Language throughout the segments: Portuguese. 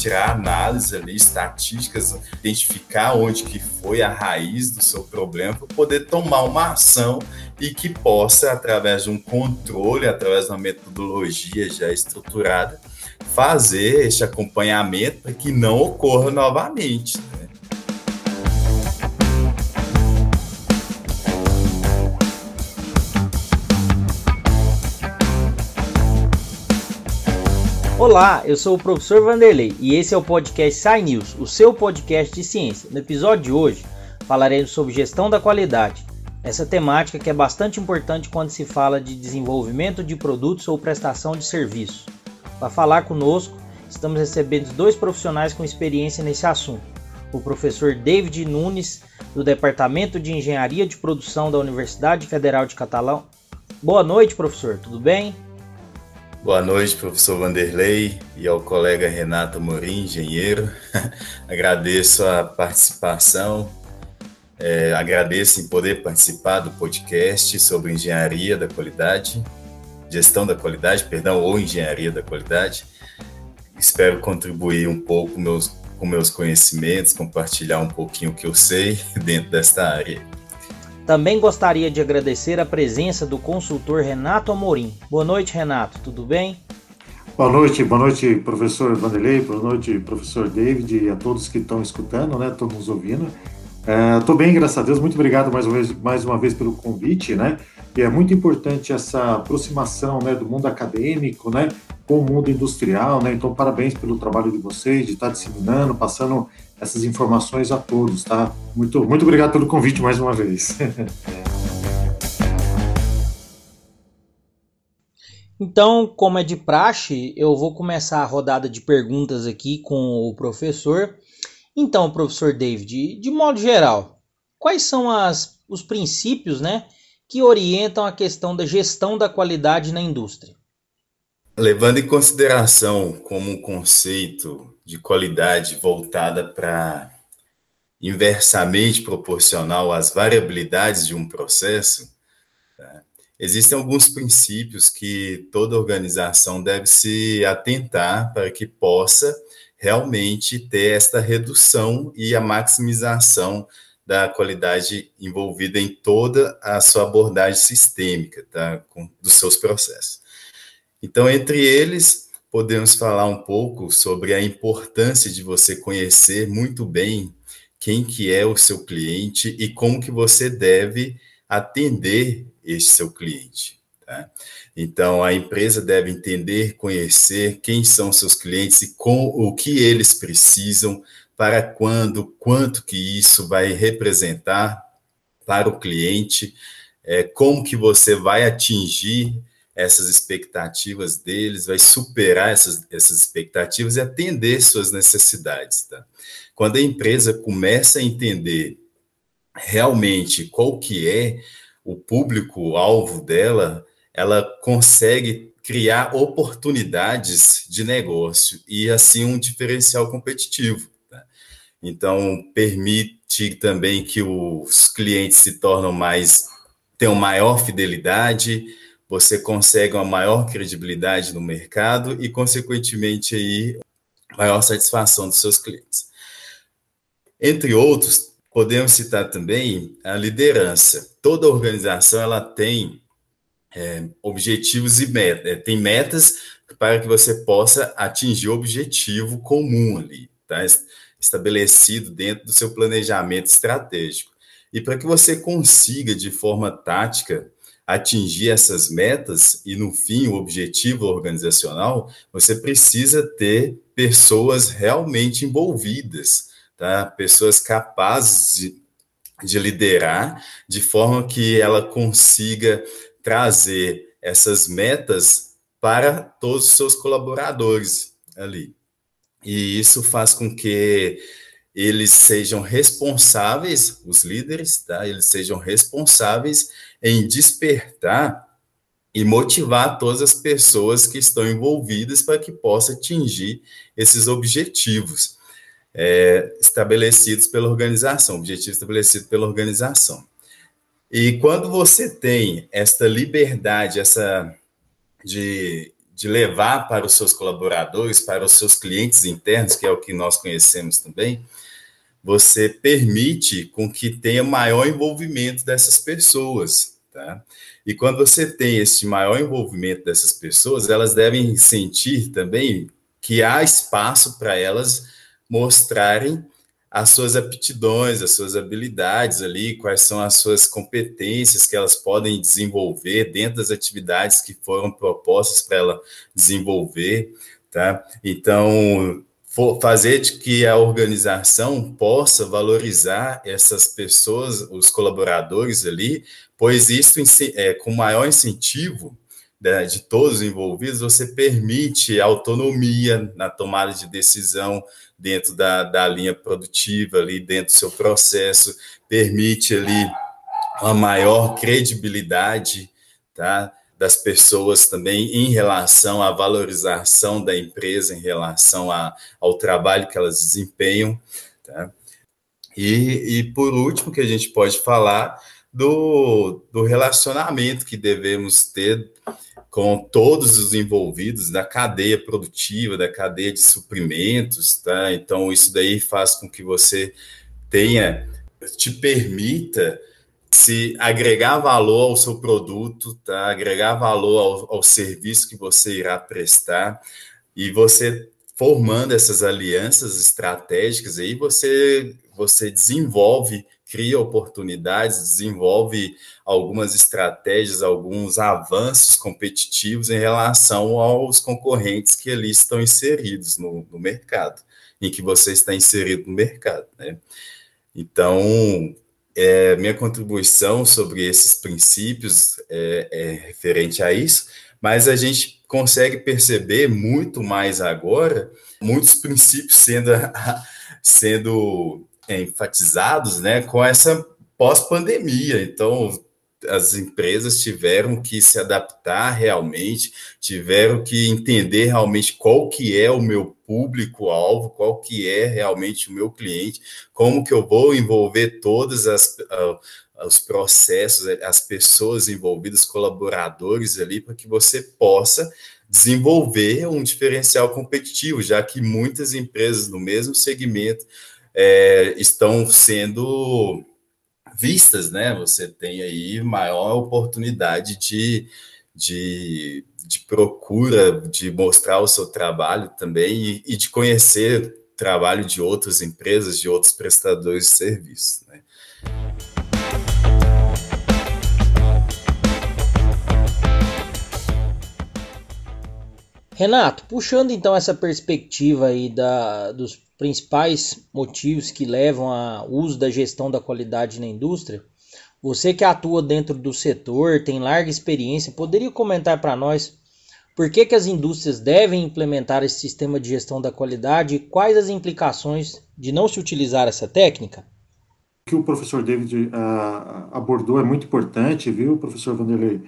tirar análise ali, estatísticas, identificar onde que foi a raiz do seu problema para poder tomar uma ação e que possa, através de um controle, através de uma metodologia já estruturada, fazer esse acompanhamento para que não ocorra novamente. Né? Olá, eu sou o professor Vanderlei e esse é o podcast Sci News, o seu podcast de ciência. No episódio de hoje falaremos sobre gestão da qualidade, essa temática que é bastante importante quando se fala de desenvolvimento de produtos ou prestação de serviços. Para falar conosco, estamos recebendo dois profissionais com experiência nesse assunto. O professor David Nunes, do Departamento de Engenharia de Produção da Universidade Federal de Catalão. Boa noite, professor, tudo bem? Boa noite, professor Vanderlei e ao colega Renato Morim, engenheiro. agradeço a participação, é, agradeço em poder participar do podcast sobre engenharia da qualidade, gestão da qualidade, perdão, ou engenharia da qualidade. Espero contribuir um pouco meus, com meus conhecimentos, compartilhar um pouquinho o que eu sei dentro desta área. Também gostaria de agradecer a presença do consultor Renato Amorim. Boa noite, Renato, tudo bem? Boa noite, boa noite, professor Vanderlei, boa noite, professor David e a todos que estão escutando, né, estão nos ouvindo. Estou é, bem, graças a Deus, muito obrigado mais uma, vez, mais uma vez pelo convite, né, e é muito importante essa aproximação, né, do mundo acadêmico, né, com o mundo industrial, né, então parabéns pelo trabalho de vocês, de estar disseminando, passando essas informações a todos, tá? Muito, muito obrigado pelo convite mais uma vez. Então, como é de praxe, eu vou começar a rodada de perguntas aqui com o professor. Então, professor David, de modo geral, quais são as, os princípios né, que orientam a questão da gestão da qualidade na indústria? Levando em consideração como um conceito de qualidade voltada para inversamente proporcional às variabilidades de um processo, tá? existem alguns princípios que toda organização deve se atentar para que possa realmente ter esta redução e a maximização da qualidade envolvida em toda a sua abordagem sistêmica tá? Com, dos seus processos. Então, entre eles, podemos falar um pouco sobre a importância de você conhecer muito bem quem que é o seu cliente e como que você deve atender esse seu cliente. Tá? Então, a empresa deve entender, conhecer quem são seus clientes e com o que eles precisam, para quando, quanto que isso vai representar para o cliente, é, como que você vai atingir essas expectativas deles, vai superar essas, essas expectativas e atender suas necessidades. Tá? Quando a empresa começa a entender realmente qual que é o público-alvo dela, ela consegue criar oportunidades de negócio e, assim, um diferencial competitivo. Tá? Então, permite também que os clientes se tornam mais, tenham maior fidelidade, você consegue uma maior credibilidade no mercado e, consequentemente, aí, maior satisfação dos seus clientes. Entre outros, podemos citar também a liderança. Toda organização ela tem é, objetivos e metas, é, tem metas para que você possa atingir o objetivo comum ali, tá? estabelecido dentro do seu planejamento estratégico. E para que você consiga, de forma tática, atingir essas metas e, no fim, o objetivo organizacional, você precisa ter pessoas realmente envolvidas, tá? pessoas capazes de, de liderar de forma que ela consiga trazer essas metas para todos os seus colaboradores ali. E isso faz com que eles sejam responsáveis, os líderes, tá? Eles sejam responsáveis em despertar e motivar todas as pessoas que estão envolvidas para que possa atingir esses objetivos é, estabelecidos pela organização, objetivo estabelecido pela organização. E quando você tem esta liberdade, essa de, de levar para os seus colaboradores, para os seus clientes internos, que é o que nós conhecemos também, você permite com que tenha maior envolvimento dessas pessoas, tá? E quando você tem esse maior envolvimento dessas pessoas, elas devem sentir também que há espaço para elas mostrarem as suas aptidões, as suas habilidades ali, quais são as suas competências que elas podem desenvolver dentro das atividades que foram propostas para ela desenvolver, tá? Então, fazer de que a organização possa valorizar essas pessoas, os colaboradores ali, pois isso é, com maior incentivo né, de todos os envolvidos, você permite autonomia na tomada de decisão dentro da, da linha produtiva, ali dentro do seu processo, permite ali uma maior credibilidade tá, das pessoas também em relação à valorização da empresa, em relação a, ao trabalho que elas desempenham. Tá? E, e por último, que a gente pode falar do, do relacionamento que devemos ter com todos os envolvidos da cadeia produtiva, da cadeia de suprimentos, tá? Então, isso daí faz com que você tenha, te permita se agregar valor ao seu produto, tá? Agregar valor ao, ao serviço que você irá prestar e você formando essas alianças estratégicas aí você você desenvolve cria oportunidades, desenvolve algumas estratégias, alguns avanços competitivos em relação aos concorrentes que ali estão inseridos no, no mercado, em que você está inserido no mercado. Né? Então, é, minha contribuição sobre esses princípios é, é referente a isso, mas a gente consegue perceber muito mais agora muitos princípios sendo, sendo enfatizados né, com essa pós-pandemia. Então, as empresas tiveram que se adaptar realmente, tiveram que entender realmente qual que é o meu público-alvo, qual que é realmente o meu cliente, como que eu vou envolver todas as uh, os processos, as pessoas envolvidas, colaboradores ali, para que você possa desenvolver um diferencial competitivo, já que muitas empresas no mesmo segmento é, estão sendo vistas, né? Você tem aí maior oportunidade de, de, de procura, de mostrar o seu trabalho também e, e, de conhecer trabalho de outras empresas, de outros prestadores de serviços, né? Renato, puxando então essa perspectiva aí da, dos principais motivos que levam ao uso da gestão da qualidade na indústria, você que atua dentro do setor, tem larga experiência, poderia comentar para nós por que, que as indústrias devem implementar esse sistema de gestão da qualidade e quais as implicações de não se utilizar essa técnica? O que o professor David uh, abordou é muito importante, viu, professor Vanderlei?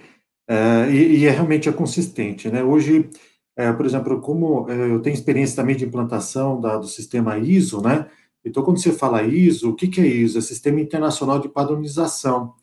Uh, e, e, é realmente é consistente, né? Hoje, é, por exemplo, como é, eu tenho experiência também de implantação da, do sistema ISO, né? Então, quando você fala ISO, o que, é ISO? É Sistema Internacional de Padronização,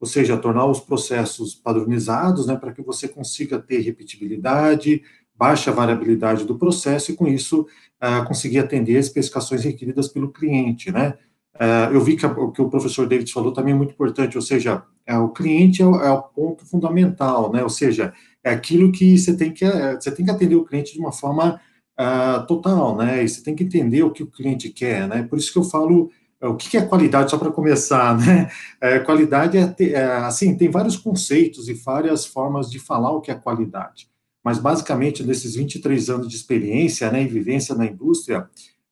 ou seja, tornar os processos padronizados, né, para que você consiga ter repetibilidade, baixa variabilidade do processo e, com isso, uh, conseguir atender as especificações requeridas pelo cliente, né? Uh, eu vi que o que o professor David falou também é muito importante, ou seja, é, o cliente é o, é o ponto fundamental, né? Ou seja, é aquilo que você tem que, é, você tem que atender o cliente de uma forma uh, total, né? E você tem que entender o que o cliente quer, né? Por isso que eu falo o que é qualidade, só para começar, né? É, qualidade é, ter, é, assim, tem vários conceitos e várias formas de falar o que é qualidade. Mas, basicamente, nesses 23 anos de experiência né, e vivência na indústria,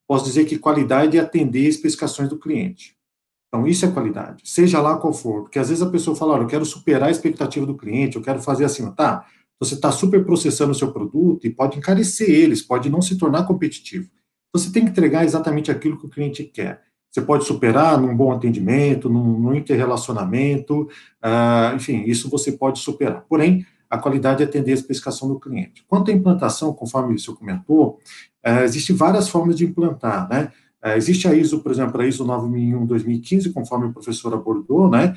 posso dizer que qualidade é atender especificações do cliente. Então, isso é qualidade, seja lá qual for. Porque, às vezes, a pessoa fala, olha, eu quero superar a expectativa do cliente, eu quero fazer assim, tá, você está super processando o seu produto e pode encarecer eles, pode não se tornar competitivo. Você tem que entregar exatamente aquilo que o cliente quer. Você pode superar num bom atendimento, num, num interrelacionamento, uh, enfim, isso você pode superar. Porém, a qualidade é atender a especificação do cliente. Quanto à implantação, conforme o senhor comentou, uh, existem várias formas de implantar, né? Uh, existe a ISO, por exemplo, a ISO 9001-2015, conforme o professor abordou, né?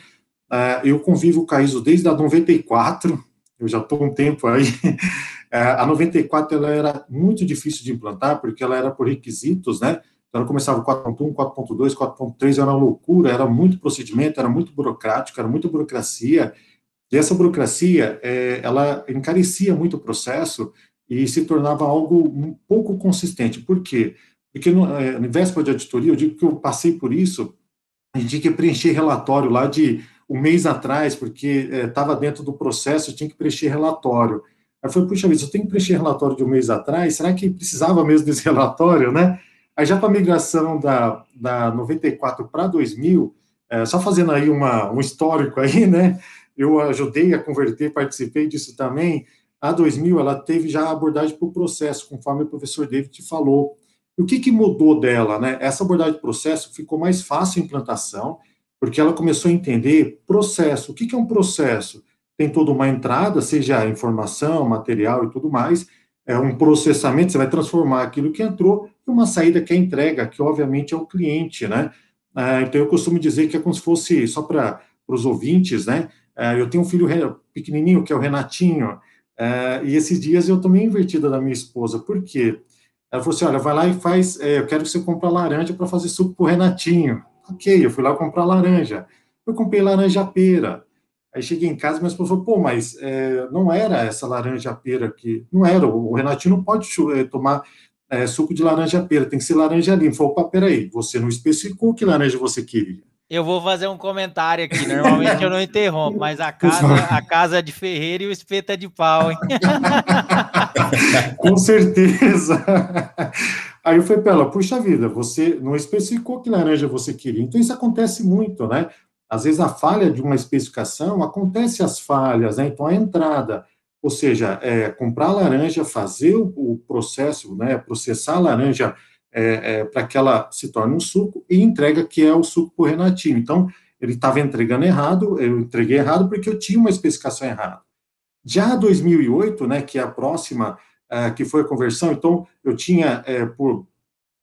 Uh, eu convivo com a ISO desde a 94, eu já estou um tempo aí. É, a 94 ela era muito difícil de implantar, porque ela era por requisitos, né? Então, ela começava 4.1, 4.2, 4.3, era uma loucura, era muito procedimento, era muito burocrático, era muita burocracia, e essa burocracia, é, ela encarecia muito o processo e se tornava algo um pouco consistente. Por quê? Porque no, é, no véspera de auditoria, eu digo que eu passei por isso, a gente tinha que preencher relatório lá de um mês atrás, porque estava é, dentro do processo, eu tinha que preencher relatório. Aí falei, puxa vida, eu tenho que preencher relatório de um mês atrás, será que precisava mesmo desse relatório, né? Aí já para a migração da, da 94 para 2000, é, só fazendo aí uma, um histórico aí, né? Eu ajudei a converter, participei disso também. A 2000, ela teve já abordagem para o processo, conforme o professor David falou. O que, que mudou dela, né? Essa abordagem de processo ficou mais fácil a implantação, porque ela começou a entender processo. O que, é um processo? Tem toda uma entrada, seja informação, material e tudo mais, é um processamento, você vai transformar aquilo que entrou em uma saída que é entrega, que obviamente é o cliente, né? Ah, então eu costumo dizer que é como se fosse, só para os ouvintes, né? Ah, eu tenho um filho pequenininho, que é o Renatinho, ah, e esses dias eu tomei invertida da minha esposa, por quê? Ela falou assim, olha, vai lá e faz, é, eu quero que você compre laranja para fazer suco para o Renatinho. Ok, eu fui lá comprar laranja. Eu comprei laranja pera. Aí cheguei em casa, mas falou, pô, mas é, não era essa laranja pera que não era. O Renatinho não pode é, tomar é, suco de laranja pera, tem que ser laranja limpa. Falei, opa, peraí, você não especificou que laranja você queria. Eu vou fazer um comentário aqui. Normalmente eu não interrompo, mas a casa, a casa é de ferreiro e o espeto é de pau, hein? Com certeza. Aí eu falei para ela, puxa vida, você não especificou que laranja você queria. Então isso acontece muito, né? Às vezes a falha de uma especificação, acontece as falhas, né? Então a entrada, ou seja, é, comprar laranja, fazer o, processo, né? Processar a laranja é, é, para que ela se torne um suco e entrega que é o suco o Renatinho. Então, ele estava entregando errado, eu entreguei errado porque eu tinha uma especificação errada. Já 2008, né, que é a próxima, é, que foi a conversão, então eu tinha é, por,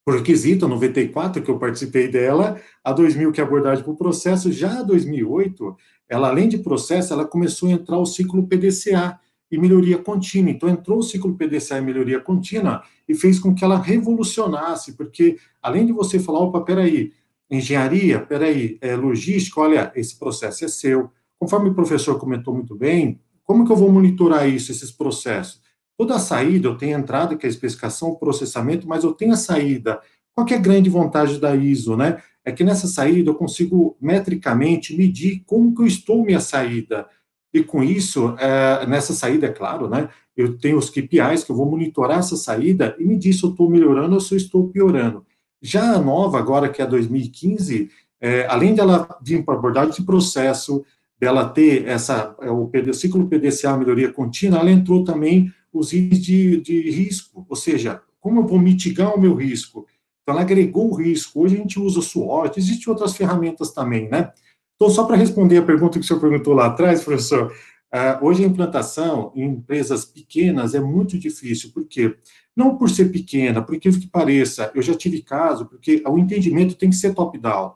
por requisito, a 94, que eu participei dela, a 2000, que é abordagem para o processo, já a 2008, ela, além de processo, ela começou a entrar o ciclo PDCA, e melhoria contínua. Então, entrou o ciclo PDCA e melhoria contínua e fez com que ela revolucionasse, porque além de você falar, opa, peraí, engenharia, peraí, é, logística, olha, esse processo é seu. Conforme o professor comentou muito bem, como que eu vou monitorar isso, esses processos? Toda a saída, eu tenho a entrada, que é a especificação, o processamento, mas eu tenho a saída. Qual é a grande vantagem da ISO, né? É que nessa saída eu consigo metricamente medir como que eu estou minha saída. E com isso, é, nessa saída, é claro, né, eu tenho os KPIs que eu vou monitorar essa saída e me diz se eu estou melhorando ou se eu estou piorando. Já a nova, agora que é a 2015, é, além dela vir para abordagem de processo, dela ter essa, é, o ciclo PDCA, melhoria contínua, ela entrou também os itens de, de risco, ou seja, como eu vou mitigar o meu risco? Então, ela agregou o risco. Hoje a gente usa o SWOT, existem outras ferramentas também, né? Então, só para responder a pergunta que o senhor perguntou lá atrás, professor, uh, hoje a implantação em empresas pequenas é muito difícil, por quê? Não por ser pequena, por que que pareça, eu já tive caso, porque o entendimento tem que ser top-down.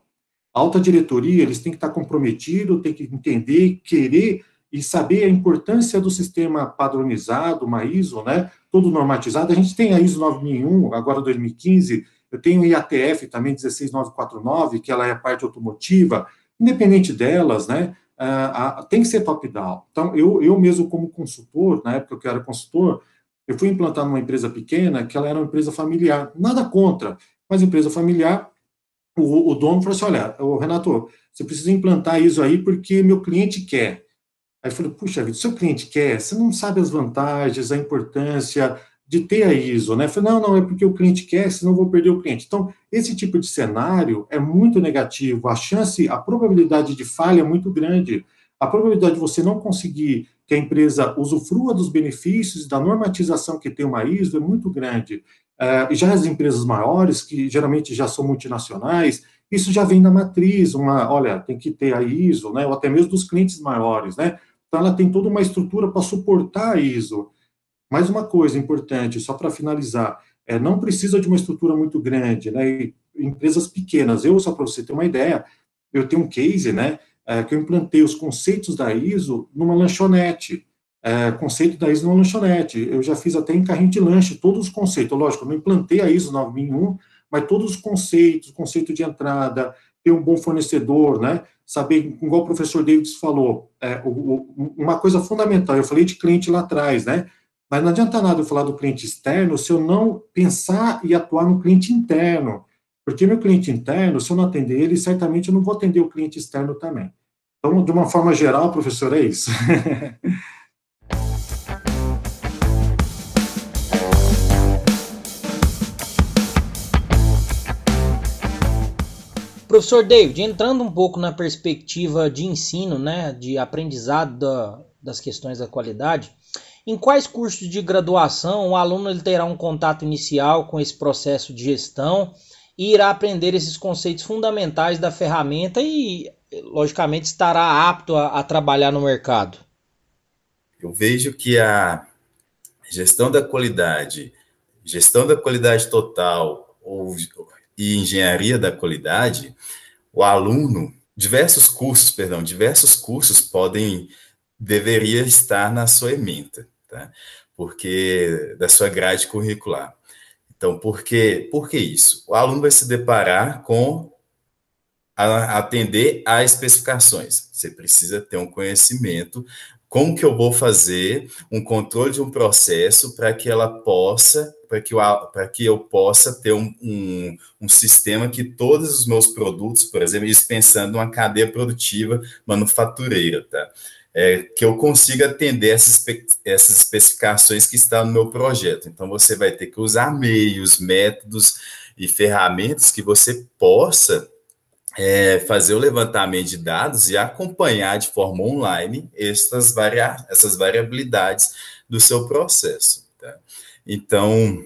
A alta diretoria, eles têm que estar comprometidos, têm que entender, querer e saber a importância do sistema padronizado, uma ISO, né, todo normatizado. A gente tem a ISO 9001, agora 2015, eu tenho o IATF também 16949, que ela é a parte automotiva, independente delas, né, tem que ser top-down. Então, eu, eu mesmo como consultor, na época que eu era consultor, eu fui implantar numa empresa pequena, que ela era uma empresa familiar, nada contra, mas empresa familiar, o, o dono falou assim, olha, o Renato, você precisa implantar isso aí porque meu cliente quer. Aí eu falei, puxa vida, seu cliente quer, você não sabe as vantagens, a importância, de ter a ISO, né? Falei, não, não, é porque o cliente quer, senão vou perder o cliente. Então, esse tipo de cenário é muito negativo. A chance, a probabilidade de falha é muito grande. A probabilidade de você não conseguir que a empresa usufrua dos benefícios da normatização que tem uma ISO é muito grande. Uh, já as empresas maiores, que geralmente já são multinacionais, isso já vem da matriz, uma, olha, tem que ter a ISO, né? Ou até mesmo dos clientes maiores, né? Então, ela tem toda uma estrutura para suportar a ISO. Mais uma coisa importante, só para finalizar, é, não precisa de uma estrutura muito grande, né? Empresas pequenas. Eu, só para você ter uma ideia, eu tenho um case, né? É, que eu implantei os conceitos da ISO numa lanchonete. é, conceito da ISO no lanchonete. Eu já fiz até em carrinho de lanche, todos os conceitos. Lógico, eu não implantei a ISO 9001, mas todos os conceitos, conceito de entrada, ter um bom fornecedor, né? Saber, igual o professor Davis falou, é, uma coisa fundamental, eu falei de cliente lá atrás, né? Mas não adianta nada eu falar do cliente externo se eu não pensar e atuar no cliente interno. Porque meu cliente interno, se eu não atender ele, certamente eu não vou atender o cliente externo também. Então, de uma forma geral, professor, é isso. Professor David, entrando um pouco na perspectiva de ensino, né, de aprendizado da, das questões da qualidade, em quais cursos de graduação o aluno ele terá um contato inicial com esse processo de gestão e irá aprender esses conceitos fundamentais da ferramenta e, logicamente, estará apto a, a trabalhar no mercado? Eu vejo que a gestão da qualidade, gestão da qualidade total ou e engenharia da qualidade, o aluno, diversos cursos, perdão, diversos cursos podem, deveria estar na sua ementa, tá? Porque, da sua grade curricular. Então, por que, por que isso? O aluno vai se deparar com a, atender a especificações. Você precisa ter um conhecimento como que eu vou fazer um controle de um processo para que ela possa, para que, eu, que eu possa ter um, um, um, sistema que todos os meus produtos, por exemplo, isso pensando numa cadeia produtiva manufatureira, tá? É, que eu consiga atender essas, essas especificações que estão no meu projeto. Então, você vai ter que usar meios, métodos e ferramentas que você possa é, fazer o levantamento de dados e acompanhar de forma online essas, varia essas variabilidades do seu processo. Então,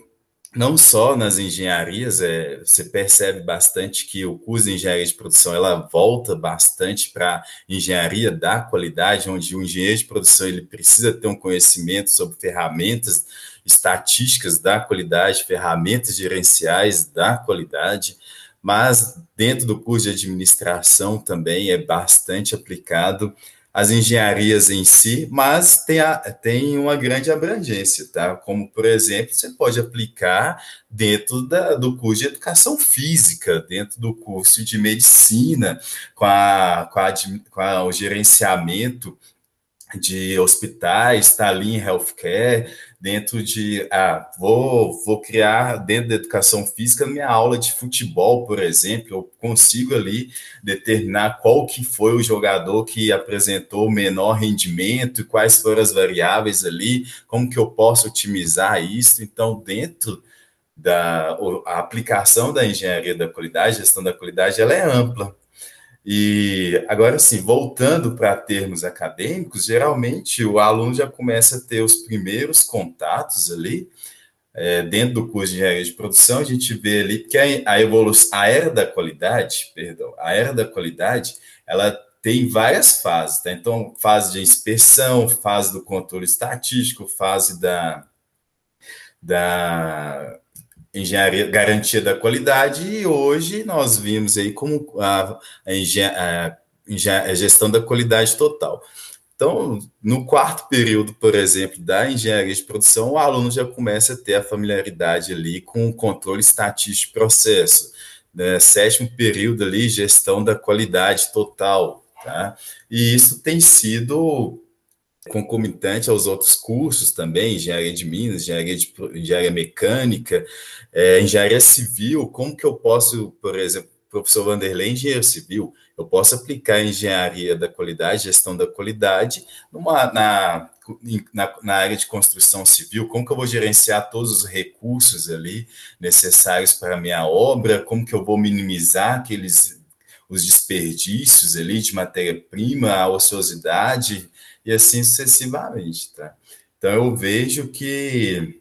não só nas engenharias, é, você percebe bastante que o curso de engenharia de produção ela volta bastante para engenharia da qualidade, onde o engenheiro de produção ele precisa ter um conhecimento sobre ferramentas estatísticas da qualidade, ferramentas gerenciais da qualidade, mas dentro do curso de administração também é bastante aplicado as engenharias em si, mas tem, a, tem uma grande abrangência, tá? Como, por exemplo, você pode aplicar dentro da, do curso de educação física, dentro do curso de medicina, com, a, com, a, com a, o gerenciamento de hospitais, está ali em healthcare, dentro de, ah, vou, vou criar dentro da educação física minha aula de futebol, por exemplo, eu consigo ali determinar qual que foi o jogador que apresentou menor rendimento quais foram as variáveis ali, como que eu posso otimizar isso, então dentro da a aplicação da engenharia da qualidade, gestão da qualidade, ela é ampla, e agora sim, voltando para termos acadêmicos, geralmente o aluno já começa a ter os primeiros contatos ali é, dentro do curso de engenharia de produção. A gente vê ali que a, evolução, a era da qualidade, perdão, a era da qualidade, ela tem várias fases, tá? Então, fase de inspeção, fase do controle estatístico, fase da, da engenharia, garantia da qualidade, e hoje nós vimos aí como a, a, a gestão da qualidade total. Então, no quarto período, por exemplo, da engenharia de produção, o aluno já começa a ter a familiaridade ali com o controle estatístico de processo. Né? Sétimo período ali, gestão da qualidade total. Tá? E isso tem sido concomitante aos outros cursos também, engenharia de minas, engenharia, de, engenharia mecânica, é, engenharia civil, como que eu posso, por exemplo, professor Vanderlei, engenheiro civil, eu posso aplicar engenharia da qualidade, gestão da qualidade, numa, na, na, na, área de construção civil, como que eu vou gerenciar todos os recursos ali necessários para a minha obra, como que eu vou minimizar aqueles os desperdícios ali de matéria-prima, a ociosidade, e assim sucessivamente, tá? Então eu vejo que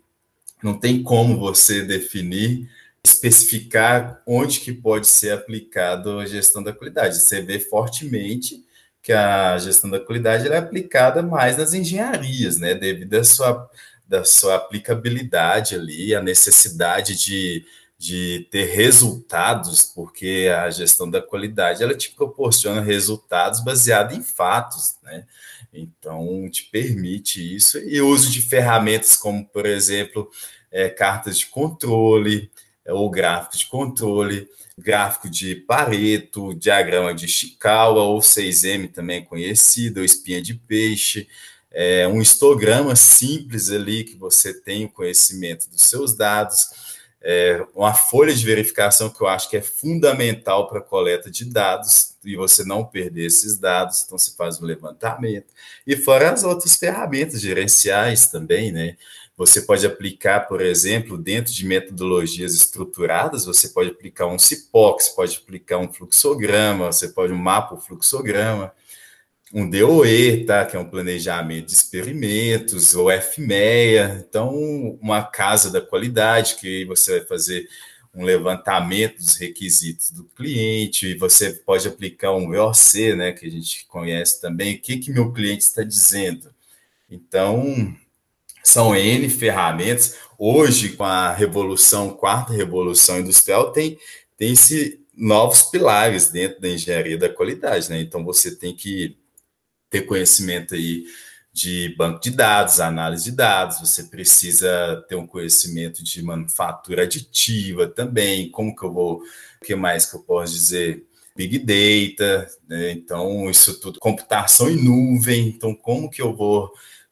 não tem como você definir, especificar onde que pode ser aplicado a gestão da qualidade. Você vê fortemente que a gestão da qualidade é aplicada mais nas engenharias, né? Devido à sua, da sua aplicabilidade ali, a necessidade de, de ter resultados, porque a gestão da qualidade ela te proporciona resultados baseados em fatos, né? Então, te permite isso. E uso de ferramentas como, por exemplo, é, cartas de controle, é, ou gráfico de controle, gráfico de Pareto, diagrama de Chikawa, ou 6M também conhecido, ou espinha de peixe, é, um histograma simples ali que você tem o conhecimento dos seus dados, é, uma folha de verificação que eu acho que é fundamental para a coleta de dados e você não perder esses dados, então você faz um levantamento. E fora as outras ferramentas gerenciais também, né? Você pode aplicar, por exemplo, dentro de metodologias estruturadas, você pode aplicar um você pode aplicar um fluxograma, você pode um mapa fluxograma, um DOE, tá? que é um planejamento de experimentos, ou FMEA, então uma casa da qualidade, que você vai fazer um levantamento dos requisitos do cliente, e você pode aplicar um VOC, né, que a gente conhece também, o que, que meu cliente está dizendo. Então, são N ferramentas. Hoje, com a revolução, quarta revolução industrial, tem, tem-se novos pilares dentro da engenharia da qualidade, né? Então, você tem que ter conhecimento aí de banco de dados, análise de dados, você precisa ter um conhecimento de manufatura aditiva também, como que eu vou, o que mais que eu posso dizer? Big Data, né? então isso tudo, computação em nuvem, então como que eu vou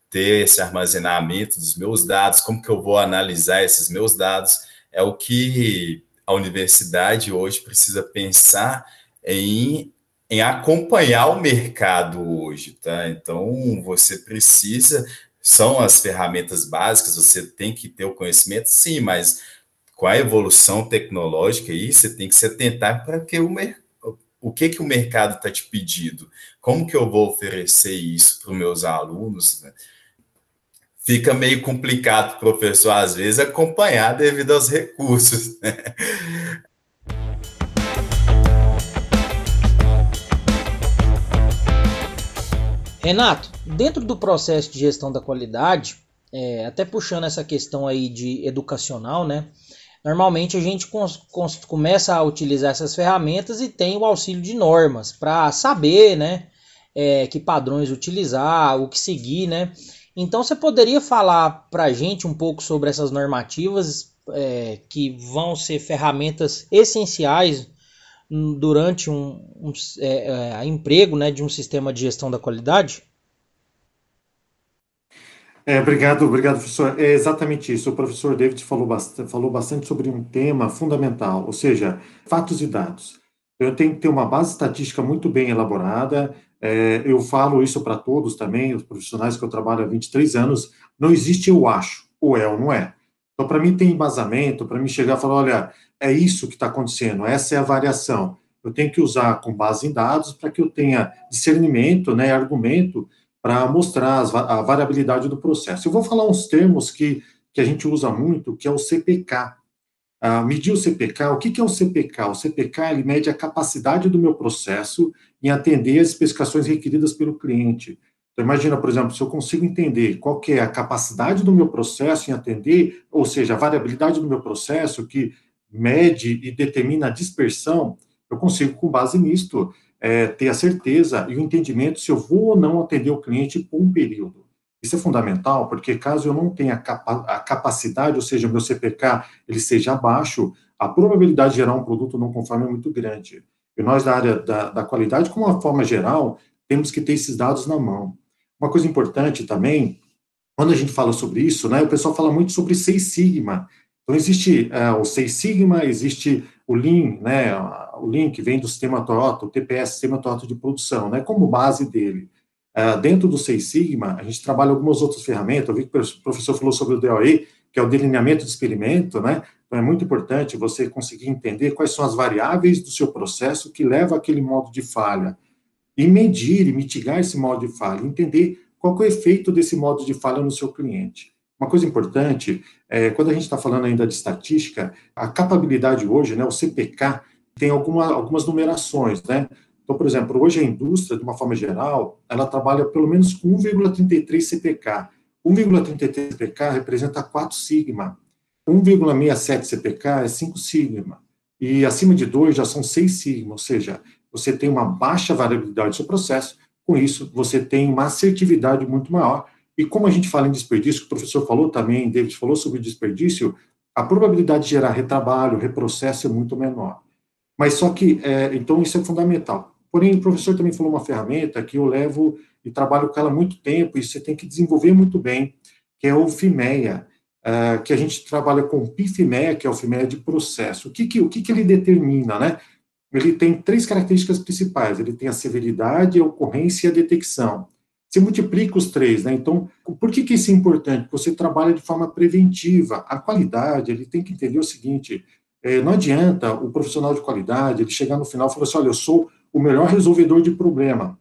ter esse armazenamento dos meus dados, como que eu vou analisar esses meus dados, é o que a universidade hoje precisa pensar em em acompanhar o mercado hoje, tá? Então, você precisa, são as ferramentas básicas, você tem que ter o conhecimento, sim, mas com a evolução tecnológica aí, você tem que se atentar para que o, o que, que o mercado está te pedindo, como que eu vou oferecer isso para os meus alunos, né? Fica meio complicado, professor, às vezes, acompanhar devido aos recursos. Né? Renato, dentro do processo de gestão da qualidade, é, até puxando essa questão aí de educacional, né? Normalmente a gente começa a utilizar essas ferramentas e tem o auxílio de normas para saber, né? É, que padrões utilizar, o que seguir, né? Então você poderia falar para a gente um pouco sobre essas normativas é, que vão ser ferramentas essenciais durante um, um é, é, emprego né, de um sistema de gestão da qualidade? É, obrigado, obrigado, professor. É exatamente isso. O professor David falou bastante, falou bastante sobre um tema fundamental, ou seja, fatos e dados. Eu tenho que ter uma base estatística muito bem elaborada. É, eu falo isso para todos também, os profissionais que eu trabalho há 23 anos. Não existe eu acho, ou é ou não é. Então, para mim, tem embasamento, para mim chegar e falar: olha, é isso que está acontecendo, essa é a variação. Eu tenho que usar com base em dados para que eu tenha discernimento, né, argumento para mostrar a variabilidade do processo. Eu vou falar uns termos que, que a gente usa muito, que é o CPK. Ah, medir o CPK, o que, que é o CPK? O CPK ele mede a capacidade do meu processo em atender as especificações requeridas pelo cliente. Então, imagina, por exemplo, se eu consigo entender qual que é a capacidade do meu processo em atender, ou seja, a variabilidade do meu processo, que mede e determina a dispersão, eu consigo, com base nisto, é, ter a certeza e o entendimento se eu vou ou não atender o cliente por um período. Isso é fundamental, porque caso eu não tenha capa a capacidade, ou seja, meu CPK ele seja baixo, a probabilidade de gerar um produto não conforme é muito grande. E nós, da área da, da qualidade, como uma forma geral, temos que ter esses dados na mão. Uma coisa importante também, quando a gente fala sobre isso, né, o pessoal fala muito sobre Seis Sigma, então, existe uh, o Seis Sigma, existe o Lean, né, o Lean que vem do sistema Toyota, o TPS, sistema Toyota de produção, né, como base dele. Uh, dentro do Seis Sigma, a gente trabalha algumas outras ferramentas, eu vi que o professor falou sobre o DOE, que é o delineamento de experimento, né, então é muito importante você conseguir entender quais são as variáveis do seu processo que leva àquele modo de falha, e medir e mitigar esse modo de falha, entender qual é o efeito desse modo de falha no seu cliente. Uma coisa importante, é, quando a gente está falando ainda de estatística, a capabilidade hoje, né, o CPK, tem alguma, algumas numerações, né? Então, por exemplo, hoje a indústria, de uma forma geral, ela trabalha pelo menos com 1,33 CPK. 1,33 CPK representa 4 sigma. 1,67 CPK é 5 sigma. E acima de 2 já são 6 sigma, ou seja, você tem uma baixa variabilidade do seu processo, Com isso, você tem uma assertividade muito maior. E como a gente fala em desperdício, o professor falou também, David falou sobre desperdício, a probabilidade de gerar retrabalho, reprocesso é muito menor. Mas só que, é, então, isso é fundamental. Porém, o professor também falou uma ferramenta que eu levo e trabalho com ela há muito tempo, e você tem que desenvolver muito bem, que é o FIMEA, uh, que a gente trabalha com o PIFIMEA, que é o FIMEA de processo. O que, que, o que, que ele determina, né? Ele tem três características principais, ele tem a severidade, a ocorrência e a detecção. Você multiplica os três, né? Então, por que, que isso é importante? Porque você trabalha de forma preventiva. A qualidade, ele tem que entender o seguinte: é, não adianta o profissional de qualidade ele chegar no final e falar assim: olha, eu sou o melhor resolvedor de problema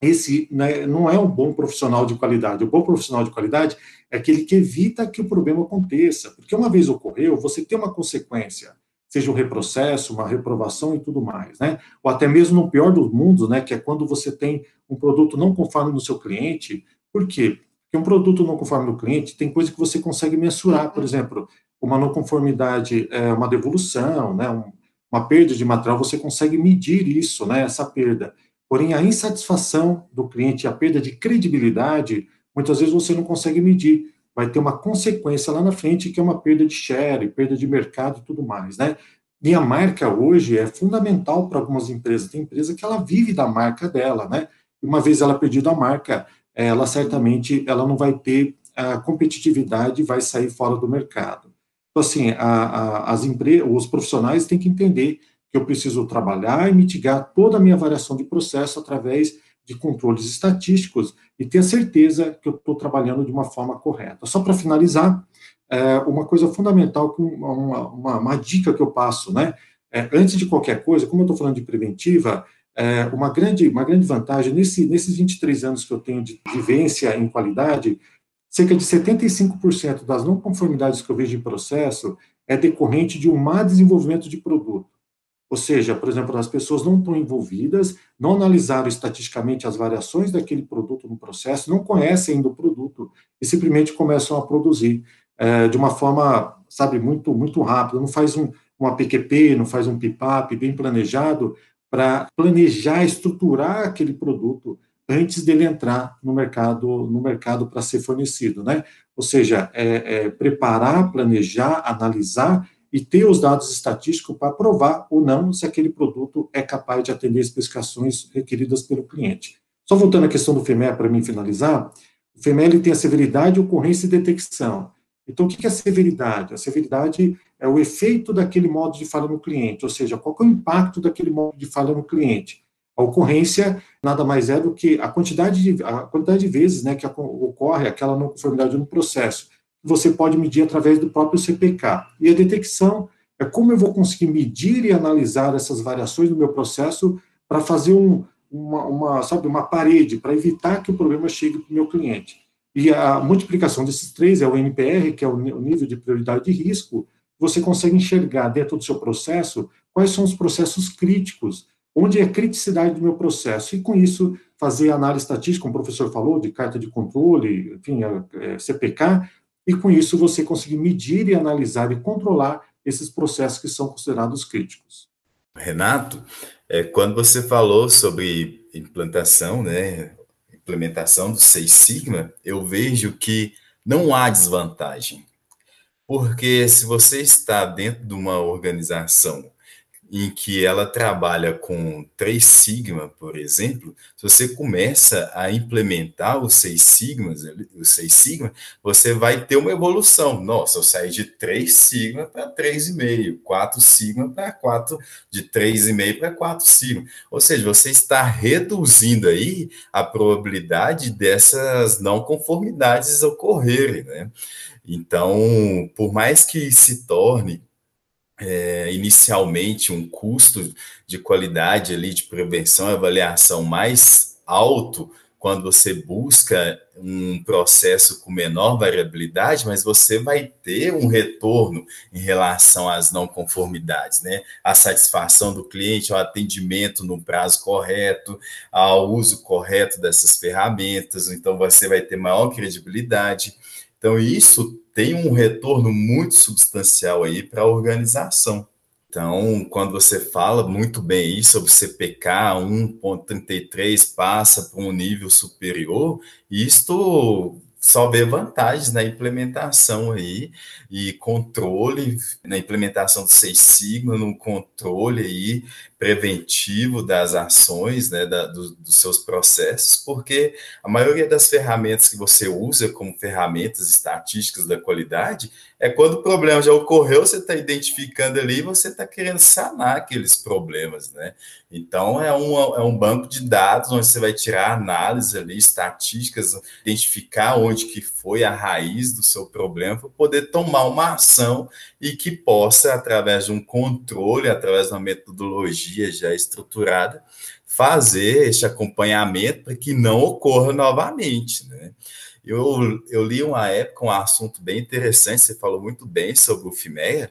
esse né, não é um bom profissional de qualidade. O bom profissional de qualidade é aquele que evita que o problema aconteça, porque uma vez ocorreu, você tem uma consequência, seja um reprocesso, uma reprovação e tudo mais, né? Ou até mesmo no pior dos mundos, né, que é quando você tem um produto não conforme no seu cliente. Por quê? Porque um produto não conforme no cliente tem coisa que você consegue mensurar, por exemplo, uma não conformidade, é, uma devolução, né, um, uma perda de material, você consegue medir isso, né, essa perda. Porém, a insatisfação do cliente, a perda de credibilidade, muitas vezes você não consegue medir. Vai ter uma consequência lá na frente, que é uma perda de share, perda de mercado e tudo mais, né? E a marca hoje é fundamental para algumas empresas. Tem empresa que ela vive da marca dela, né? Uma vez ela perdida a marca, ela certamente ela não vai ter a competitividade vai sair fora do mercado. Então, assim, a, a, as empresas, os profissionais têm que entender que eu preciso trabalhar e mitigar toda a minha variação de processo através de controles estatísticos e ter certeza que eu estou trabalhando de uma forma correta. Só para finalizar, é, uma coisa fundamental, uma, uma, uma, dica que eu passo, né? É, antes de qualquer coisa, como eu estou falando de preventiva, é, uma, grande, uma grande vantagem, nesse, nesses 23 anos que eu tenho de vivência em qualidade, cerca de 75% das não conformidades que eu vejo em processo é decorrente de um má desenvolvimento de produto. Ou seja, por exemplo, as pessoas não estão envolvidas, não analisaram estatisticamente as variações daquele produto no processo, não conhecem ainda o produto e simplesmente começam a produzir é, de uma forma, sabe, muito muito rápida. Não faz um, uma PQP, não faz um PIPAP bem planejado para planejar, estruturar aquele produto antes dele entrar no mercado no mercado para ser fornecido, né? Ou seja, é, é preparar, planejar, analisar e ter os dados estatísticos para provar ou não se aquele produto é capaz de atender especificações requeridas pelo cliente. Só voltando à questão do FEME para mim finalizar, o FEME tem a severidade, ocorrência e detecção. Então, o que é a severidade? A severidade é o efeito daquele modo de falha no cliente, ou seja, qual é o impacto daquele modo de falha no cliente. A ocorrência nada mais é do que a quantidade de, a quantidade de vezes né, que ocorre aquela não conformidade no processo você pode medir através do próprio CPK. E a detecção é como eu vou conseguir medir e analisar essas variações no meu processo para fazer um, uma, uma, sabe, uma parede, para evitar que o problema chegue para o meu cliente. E a multiplicação desses três é o NPR, que é o nível de prioridade de risco, você consegue enxergar dentro do seu processo quais são os processos críticos, onde é a criticidade do meu processo, e com isso fazer análise estatística, como o professor falou, de carta de controle, enfim, é, CPK, e com isso você conseguir medir e analisar e controlar esses processos que são considerados críticos. Renato, é, quando você falou sobre implantação, né, implementação do Seis Sigma, eu vejo que não há desvantagem. Porque se você está dentro de uma organização em que ela trabalha com três sigma, por exemplo, se você começa a implementar os seis sigmas, os seis sigma, você vai ter uma evolução. Nossa, eu saí de três sigma para três e meio, quatro sigma para quatro, de três e meio para quatro sigma. Ou seja, você está reduzindo aí a probabilidade dessas não conformidades ocorrerem, né? Então, por mais que se torne é, inicialmente um custo de qualidade ali de prevenção e avaliação mais alto quando você busca um processo com menor variabilidade, mas você vai ter um retorno em relação às não conformidades, né? A satisfação do cliente, ao atendimento no prazo correto, ao uso correto dessas ferramentas, então você vai ter maior credibilidade. Então, isso tem um retorno muito substancial aí para a organização. Então, quando você fala muito bem aí sobre CPK 1.33 passa para um nível superior, isto só vê vantagens na implementação aí e controle, na implementação do Seis Sigma, no controle aí preventivo das ações, né, da, do, dos seus processos, porque a maioria das ferramentas que você usa como ferramentas estatísticas da qualidade é quando o problema já ocorreu, você está identificando ali você está querendo sanar aqueles problemas, né? Então, é um, é um banco de dados onde você vai tirar análise ali, estatísticas, identificar onde que foi a raiz do seu problema para poder tomar uma ação e que possa, através de um controle, através de uma metodologia já estruturada, fazer este acompanhamento para que não ocorra novamente, né? Eu, eu li uma época um assunto bem interessante, você falou muito bem sobre o FIMEA,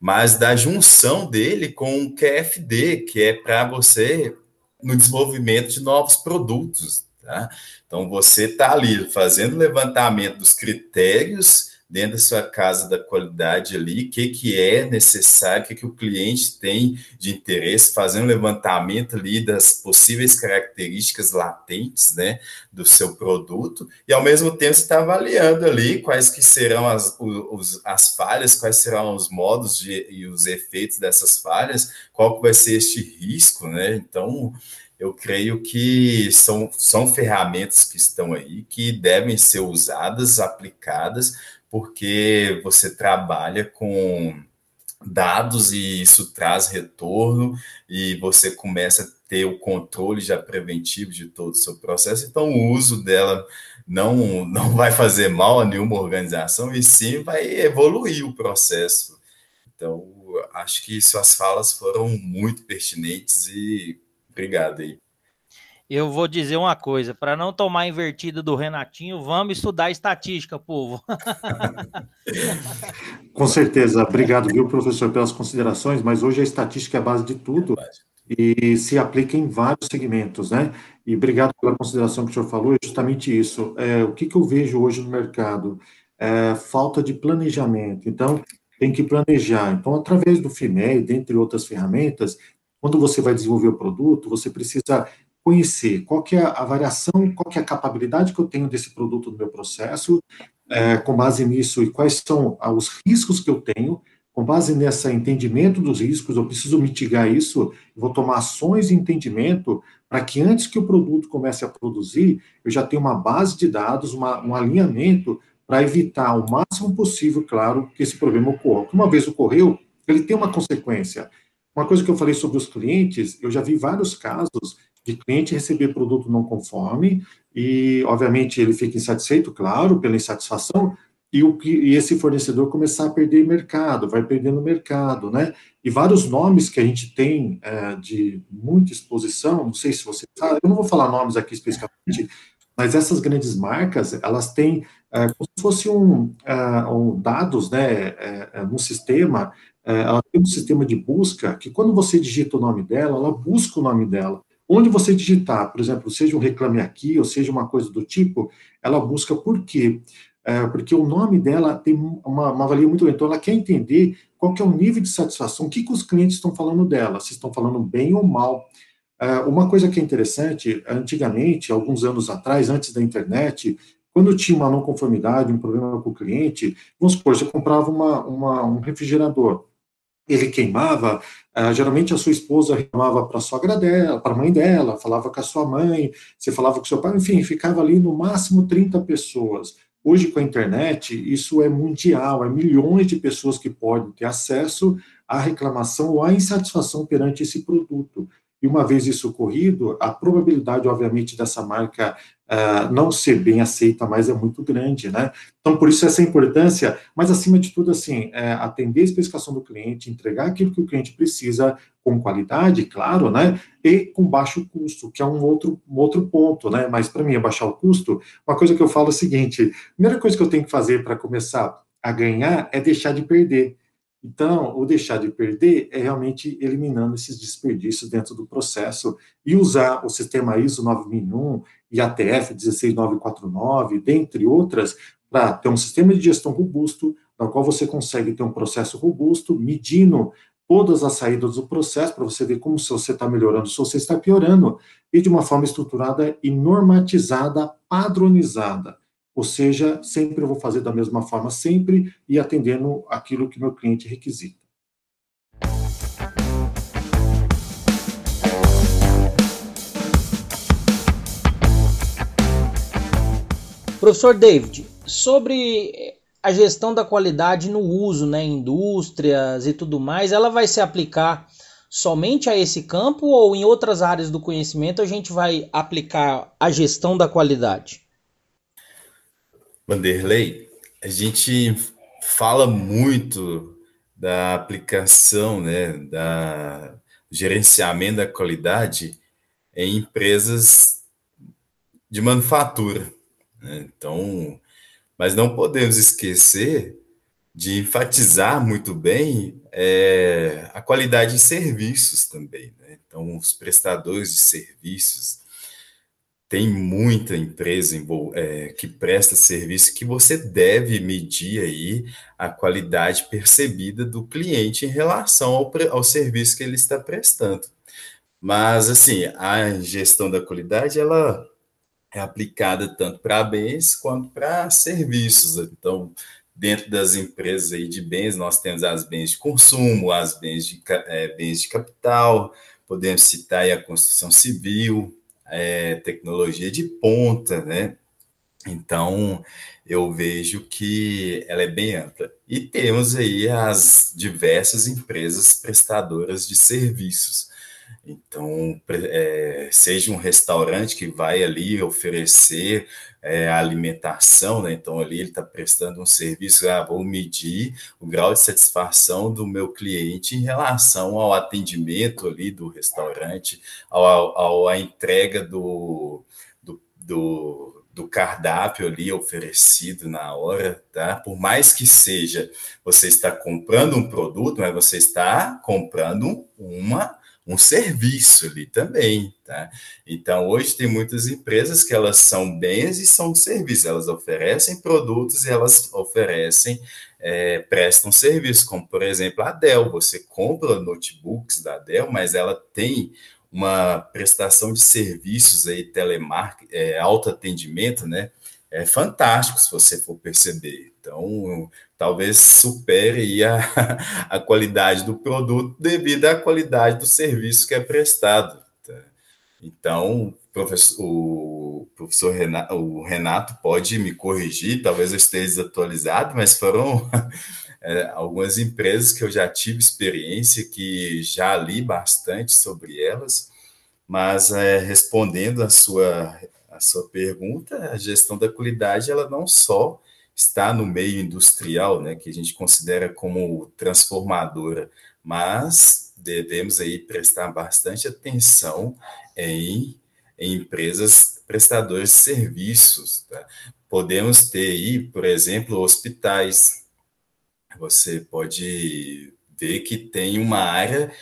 mas da junção dele com o QFD, que é para você no desenvolvimento de novos produtos. Tá? Então, você está ali fazendo levantamento dos critérios dentro da sua casa da qualidade ali, o que, que é necessário, o que, que o cliente tem de interesse, fazer um levantamento ali das possíveis características latentes né, do seu produto, e ao mesmo tempo você está avaliando ali quais que serão as, os, as falhas, quais serão os modos de, e os efeitos dessas falhas, qual que vai ser este risco, né? Então, eu creio que são, são ferramentas que estão aí que devem ser usadas, aplicadas porque você trabalha com dados e isso traz retorno e você começa a ter o controle já preventivo de todo o seu processo. Então, o uso dela não, não vai fazer mal a nenhuma organização e sim vai evoluir o processo. Então, acho que suas falas foram muito pertinentes e obrigado aí eu vou dizer uma coisa: para não tomar invertida do Renatinho, vamos estudar estatística, povo. Com certeza. Obrigado, viu, professor, pelas considerações, mas hoje a estatística é a base de tudo e se aplica em vários segmentos, né? E obrigado pela consideração que o senhor falou, é justamente isso. É, o que, que eu vejo hoje no mercado? É, falta de planejamento. Então, tem que planejar. Então, através do FIMEI, dentre outras ferramentas, quando você vai desenvolver o produto, você precisa conhecer qual que é a variação, qual que é a capacidade que eu tenho desse produto no meu processo, é, com base nisso, e quais são ah, os riscos que eu tenho, com base nesse entendimento dos riscos, eu preciso mitigar isso, vou tomar ações de entendimento para que antes que o produto comece a produzir, eu já tenha uma base de dados, uma, um alinhamento para evitar o máximo possível, claro, que esse problema ocorra. Uma vez ocorreu, ele tem uma consequência. Uma coisa que eu falei sobre os clientes, eu já vi vários casos de cliente receber produto não conforme e, obviamente, ele fica insatisfeito, claro, pela insatisfação, e, o, e esse fornecedor começar a perder mercado, vai perdendo mercado, né? E vários nomes que a gente tem é, de muita exposição, não sei se você sabe, eu não vou falar nomes aqui especificamente, mas essas grandes marcas, elas têm é, como se fosse um, é, um dados, né, é, é no sistema, é, ela tem um sistema de busca que quando você digita o nome dela, ela busca o nome dela. Onde você digitar, por exemplo, seja um reclame aqui, ou seja uma coisa do tipo, ela busca por quê? É, porque o nome dela tem uma, uma valia muito grande. Então, ela quer entender qual que é o nível de satisfação, o que, que os clientes estão falando dela, se estão falando bem ou mal. É, uma coisa que é interessante, antigamente, alguns anos atrás, antes da internet, quando tinha uma não conformidade, um problema com o cliente, vamos supor, você comprava uma, uma, um refrigerador, ele queimava, uh, geralmente a sua esposa reclamava para a sogra dela, para a mãe dela, falava com a sua mãe, você falava com seu pai, enfim, ficava ali no máximo 30 pessoas. Hoje, com a internet, isso é mundial, é milhões de pessoas que podem ter acesso à reclamação ou à insatisfação perante esse produto. E uma vez isso ocorrido, a probabilidade, obviamente, dessa marca uh, não ser bem aceita mais é muito grande, né? Então, por isso essa importância, mas acima de tudo, assim, é, atender a especificação do cliente, entregar aquilo que o cliente precisa com qualidade, claro, né? E com baixo custo, que é um outro, um outro ponto, né? Mas para mim, abaixar o custo, uma coisa que eu falo é o seguinte: a primeira coisa que eu tenho que fazer para começar a ganhar é deixar de perder. Então, o deixar de perder é realmente eliminando esses desperdícios dentro do processo e usar o sistema ISO 9001 e ATF 16949, dentre outras, para ter um sistema de gestão robusto, no qual você consegue ter um processo robusto, medindo todas as saídas do processo para você ver como se você está melhorando, se você está piorando, e de uma forma estruturada e normatizada, padronizada. Ou seja, sempre eu vou fazer da mesma forma, sempre e atendendo aquilo que meu cliente requisita. Professor David, sobre a gestão da qualidade no uso, né, indústrias e tudo mais, ela vai se aplicar somente a esse campo ou em outras áreas do conhecimento a gente vai aplicar a gestão da qualidade? Vanderlei, a gente fala muito da aplicação, né, da gerenciamento da qualidade em empresas de manufatura. Né? Então, mas não podemos esquecer de enfatizar muito bem é, a qualidade de serviços também. Né? Então, os prestadores de serviços tem muita empresa é, que presta serviço que você deve medir aí a qualidade percebida do cliente em relação ao, ao serviço que ele está prestando. Mas, assim, a gestão da qualidade, ela é aplicada tanto para bens quanto para serviços. Então, dentro das empresas aí de bens, nós temos as bens de consumo, as bens de, é, bens de capital, podemos citar aí a construção civil, é, tecnologia de ponta, né? Então, eu vejo que ela é bem ampla. E temos aí as diversas empresas prestadoras de serviços. Então, é, seja um restaurante que vai ali oferecer é, alimentação, né? Então, ali ele está prestando um serviço, ah, vou medir o grau de satisfação do meu cliente em relação ao atendimento ali do restaurante, ao, ao a entrega do, do, do do cardápio ali oferecido na hora, tá? Por mais que seja, você está comprando um produto, mas você está comprando uma um serviço ali também, tá? Então, hoje tem muitas empresas que elas são bens e são serviços, elas oferecem produtos e elas oferecem, é, prestam serviços, como, por exemplo, a Dell, você compra notebooks da Dell, mas ela tem uma prestação de serviços aí, telemarketing, é, autoatendimento, né? É fantástico, se você for perceber. Então, talvez supere a, a qualidade do produto devido à qualidade do serviço que é prestado. Então, professor, o professor Renato, o Renato pode me corrigir, talvez eu esteja desatualizado, mas foram é, algumas empresas que eu já tive experiência, que já li bastante sobre elas, mas é, respondendo a sua, a sua pergunta, a gestão da qualidade, ela não só está no meio industrial, né, que a gente considera como transformadora, mas devemos aí prestar bastante atenção em, em empresas prestadoras de serviços. Tá? Podemos ter aí, por exemplo, hospitais. Você pode ver que tem uma área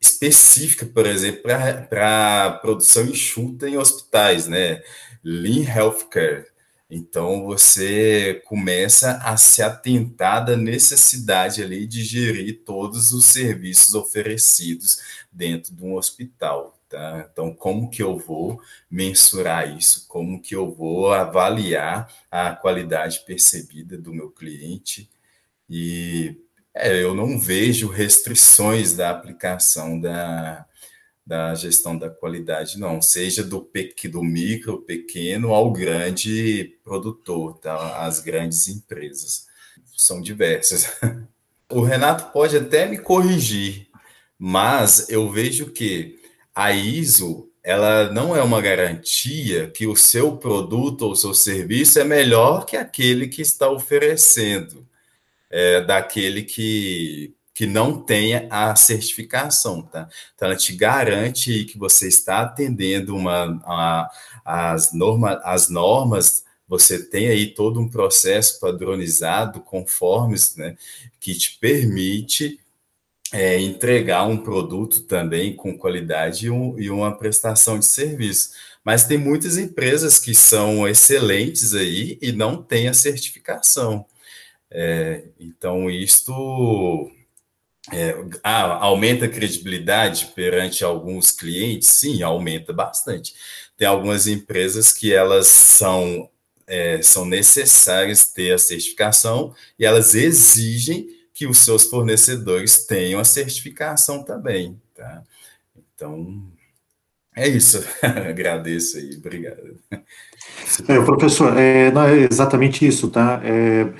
específica, por exemplo, para produção enxuta em hospitais, né? Lean Healthcare, então você começa a se atentar da necessidade ali de gerir todos os serviços oferecidos dentro de um hospital. Tá? Então, como que eu vou mensurar isso? Como que eu vou avaliar a qualidade percebida do meu cliente? E é, eu não vejo restrições da aplicação da, da gestão da qualidade, não, seja do, do micro, pequeno ao grande produtor, tá? as grandes empresas. São diversas. O Renato pode até me corrigir, mas eu vejo que a ISO ela não é uma garantia que o seu produto ou seu serviço é melhor que aquele que está oferecendo, é, daquele que que não tenha a certificação, tá? Então, ela te garante que você está atendendo uma, a, as, norma, as normas, você tem aí todo um processo padronizado, conformes, né, que te permite é, entregar um produto também com qualidade e, um, e uma prestação de serviço. Mas tem muitas empresas que são excelentes aí e não têm a certificação. É, então, isto é, ah, aumenta a credibilidade perante alguns clientes? Sim, aumenta bastante. Tem algumas empresas que elas são, é, são necessárias ter a certificação e elas exigem que os seus fornecedores tenham a certificação também. Tá? Então, é isso. Agradeço aí, obrigado. É, professor, é, não, é exatamente isso, tá? É,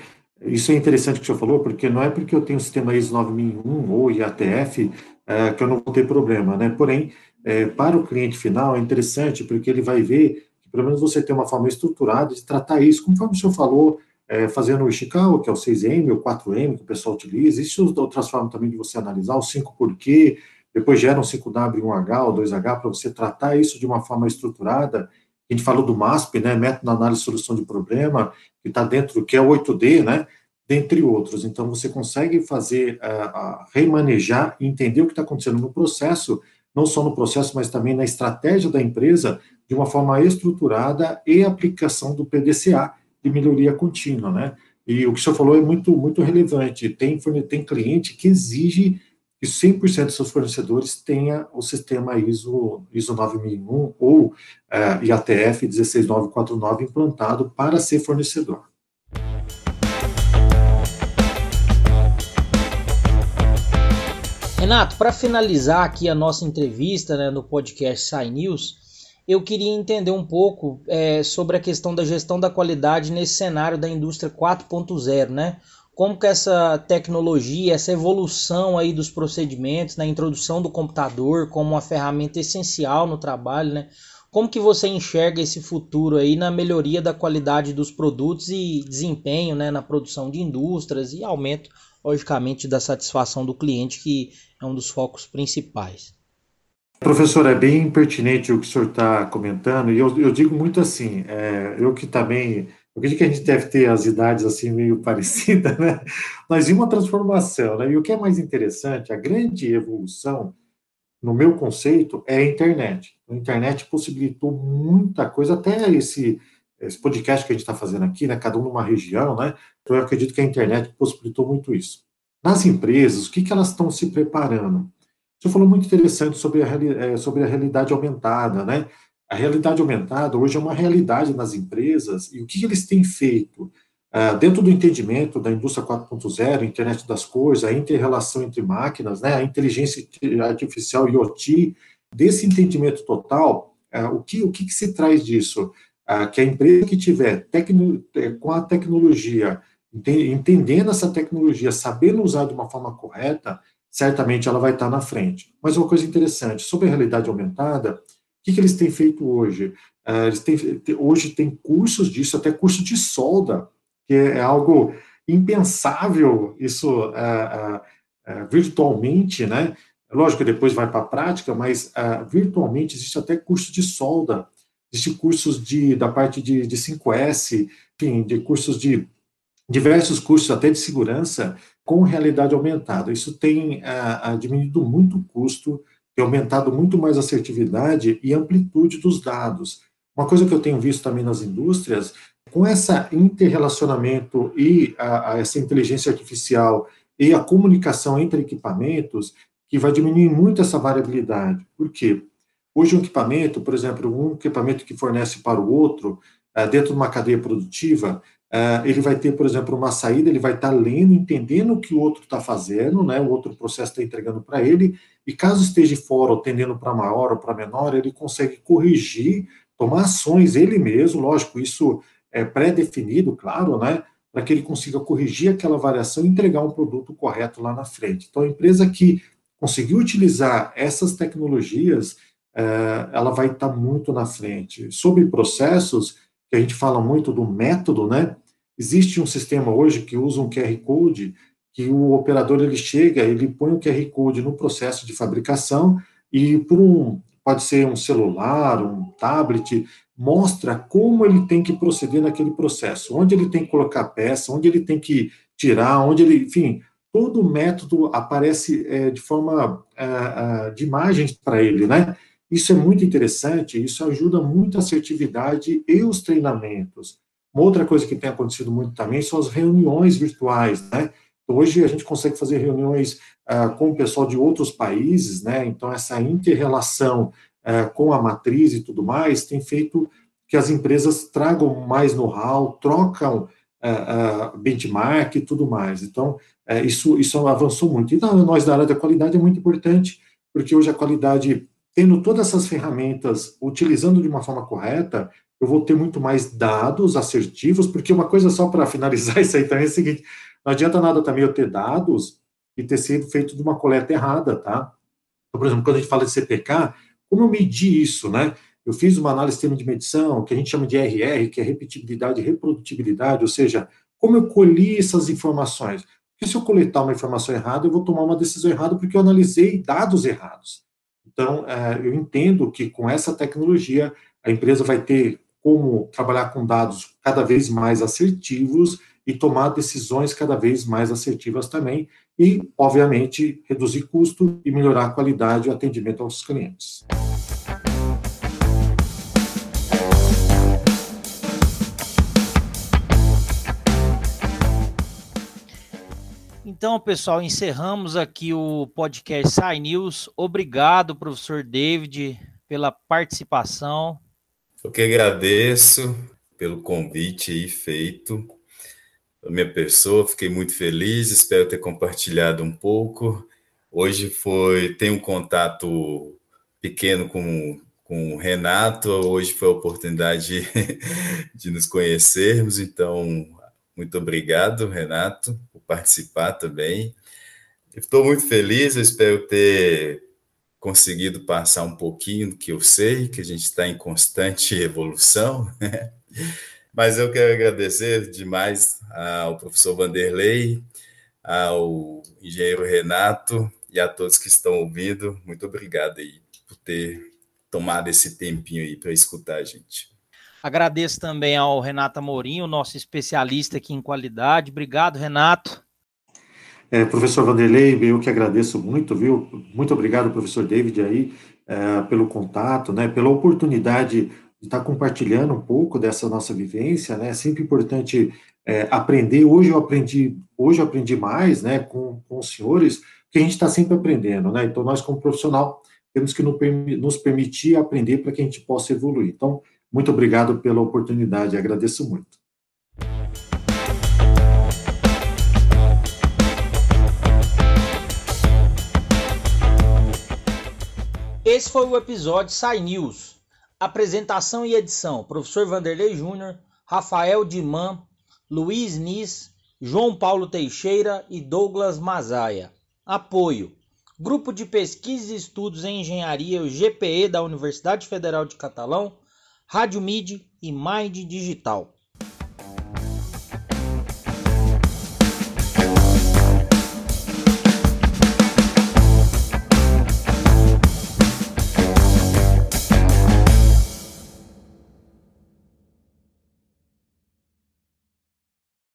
isso é interessante que o senhor falou, porque não é porque eu tenho o sistema ISO 9001 ou IATF é, que eu não vou ter problema, né? Porém, é, para o cliente final é interessante, porque ele vai ver que pelo menos você tem uma forma estruturada de tratar isso, conforme o senhor falou, é, fazendo o Ishikawa, que é o 6M, o 4M, que o pessoal utiliza, existem outras formas também de você analisar, o 5 porquê, depois gera um 5W, 1H ou 2H, para você tratar isso de uma forma estruturada. A gente falou do MASP, né, Método de Análise e Solução de Problema, que está dentro, que é o 8D, né, dentre outros. Então, você consegue fazer, uh, remanejar e entender o que está acontecendo no processo, não só no processo, mas também na estratégia da empresa, de uma forma estruturada e aplicação do PDCA, de melhoria contínua, né? E o que o senhor falou é muito, muito relevante. Tem, tem cliente que exige que 100% dos seus fornecedores tenha o sistema ISO, ISO 9001 ou uh, IATF 16949 implantado para ser fornecedor. Renato, para finalizar aqui a nossa entrevista né, no podcast Sai News, eu queria entender um pouco é, sobre a questão da gestão da qualidade nesse cenário da indústria 4.0, né? Como que essa tecnologia, essa evolução aí dos procedimentos, na introdução do computador como uma ferramenta essencial no trabalho, né? Como que você enxerga esse futuro aí na melhoria da qualidade dos produtos e desempenho, né, na produção de indústrias e aumento, logicamente, da satisfação do cliente, que é um dos focos principais? Professor, é bem pertinente o que o senhor está comentando, e eu, eu digo muito assim, é, eu que também acredito que a gente deve ter as idades assim meio parecidas, né? Mas em uma transformação, né? E o que é mais interessante, a grande evolução, no meu conceito, é a internet. A internet possibilitou muita coisa, até esse, esse podcast que a gente está fazendo aqui, né? Cada um numa região, né? Então eu acredito que a internet possibilitou muito isso. Nas empresas, o que, que elas estão se preparando? Senhor falou muito interessante sobre a, eh, sobre a realidade aumentada, né? A realidade aumentada hoje é uma realidade nas empresas e o que eles têm feito? Uh, dentro do entendimento da indústria 4.0, internet das coisas, a inter-relação entre máquinas, né, a inteligência artificial IoT, desse entendimento total, uh, o, que, o que, que, se traz disso? Uh, que a empresa que tiver tecno, eh, com a tecnologia, entendendo essa tecnologia, sabendo usar de uma forma correta, certamente ela vai estar na frente. Mas uma coisa interessante, sobre a realidade aumentada, que, que eles têm feito hoje? Uh, eles têm, hoje tem cursos disso, até curso de solda, que é, é algo impensável isso uh, uh, virtualmente, né? Lógico que depois vai para a prática, mas virtualmente existe até curso de solda, existe cursos de, da parte de, de 5S, enfim, de cursos de diversos cursos até de segurança com realidade aumentada. Isso tem diminuído muito o custo tem aumentado muito mais assertividade e amplitude dos dados. Uma coisa que eu tenho visto também nas indústrias, com essa interrelacionamento e a, a essa inteligência artificial e a comunicação entre equipamentos, que vai diminuir muito essa variabilidade. Por quê? Hoje um equipamento, por exemplo, um equipamento que fornece para o outro, eh, dentro de uma cadeia produtiva, Uh, ele vai ter, por exemplo, uma saída, ele vai estar tá lendo, entendendo o que o outro está fazendo, né, o outro processo está entregando para ele, e caso esteja fora ou tendendo para maior ou para menor, ele consegue corrigir, tomar ações ele mesmo, lógico, isso é pré-definido, claro, né, para que ele consiga corrigir aquela variação e entregar um produto correto lá na frente. Então, a empresa que conseguiu utilizar essas tecnologias, uh, ela vai estar tá muito na frente. Sobre processos, que a gente fala muito do método, né, Existe um sistema hoje que usa um QR Code, que o operador ele chega, ele põe o QR Code no processo de fabricação e por um pode ser um celular, um tablet, mostra como ele tem que proceder naquele processo, onde ele tem que colocar a peça, onde ele tem que tirar, onde ele, enfim, todo o método aparece é, de forma é, é, de imagens para ele, né? Isso é muito interessante, isso ajuda muito a assertividade e os treinamentos. Uma outra coisa que tem acontecido muito também são as reuniões virtuais, né? Hoje a gente consegue fazer reuniões uh, com o pessoal de outros países, né? Então essa interrelação uh, com a matriz e tudo mais tem feito que as empresas tragam mais know-how, trocam uh, benchmark e tudo mais. Então isso isso avançou muito. Então nós da área da qualidade é muito importante porque hoje a qualidade tendo todas essas ferramentas, utilizando de uma forma correta, eu vou ter muito mais dados assertivos, porque uma coisa só para finalizar isso aí também é o seguinte, não adianta nada também eu ter dados e ter sido feito de uma coleta errada, tá? Então, por exemplo, quando a gente fala de CPK, como eu medi isso, né? Eu fiz uma análise de de medição, que a gente chama de RR, que é repetibilidade e reprodutibilidade, ou seja, como eu colhi essas informações? Porque se eu coletar uma informação errada, eu vou tomar uma decisão errada porque eu analisei dados errados. Então, é, eu entendo que com essa tecnologia, a empresa vai ter como trabalhar com dados cada vez mais assertivos e tomar decisões cada vez mais assertivas também, e, obviamente, reduzir custo e melhorar a qualidade e o atendimento aos clientes. Então, pessoal, encerramos aqui o podcast Sai News. Obrigado, professor David, pela participação. Eu que agradeço pelo convite aí feito a minha pessoa, fiquei muito feliz, espero ter compartilhado um pouco. Hoje foi, tem um contato pequeno com, com o Renato, hoje foi a oportunidade de, de nos conhecermos, então, muito obrigado, Renato, por participar também. Estou muito feliz, espero ter conseguido passar um pouquinho do que eu sei, que a gente está em constante evolução, né? Mas eu quero agradecer demais ao professor Vanderlei, ao engenheiro Renato e a todos que estão ouvindo. Muito obrigado aí por ter tomado esse tempinho aí para escutar a gente. Agradeço também ao Renato Amorim, nosso especialista aqui em qualidade. Obrigado, Renato. É, professor Vanderlei, eu que agradeço muito, viu? Muito obrigado, professor David, aí, é, pelo contato, né, pela oportunidade de estar compartilhando um pouco dessa nossa vivência, né? É sempre importante é, aprender. Hoje eu aprendi, hoje eu aprendi mais, né, com, com os senhores, que a gente está sempre aprendendo, né? Então nós como profissional temos que nos permitir aprender para que a gente possa evoluir. Então muito obrigado pela oportunidade, agradeço muito. Esse foi o episódio Sai News Apresentação e edição: Professor Vanderlei Júnior, Rafael Diman, Luiz Nis, João Paulo Teixeira e Douglas Mazaia. Apoio: Grupo de Pesquisa e Estudos em Engenharia, o GPE da Universidade Federal de Catalão, Rádio Mid e Mind Digital.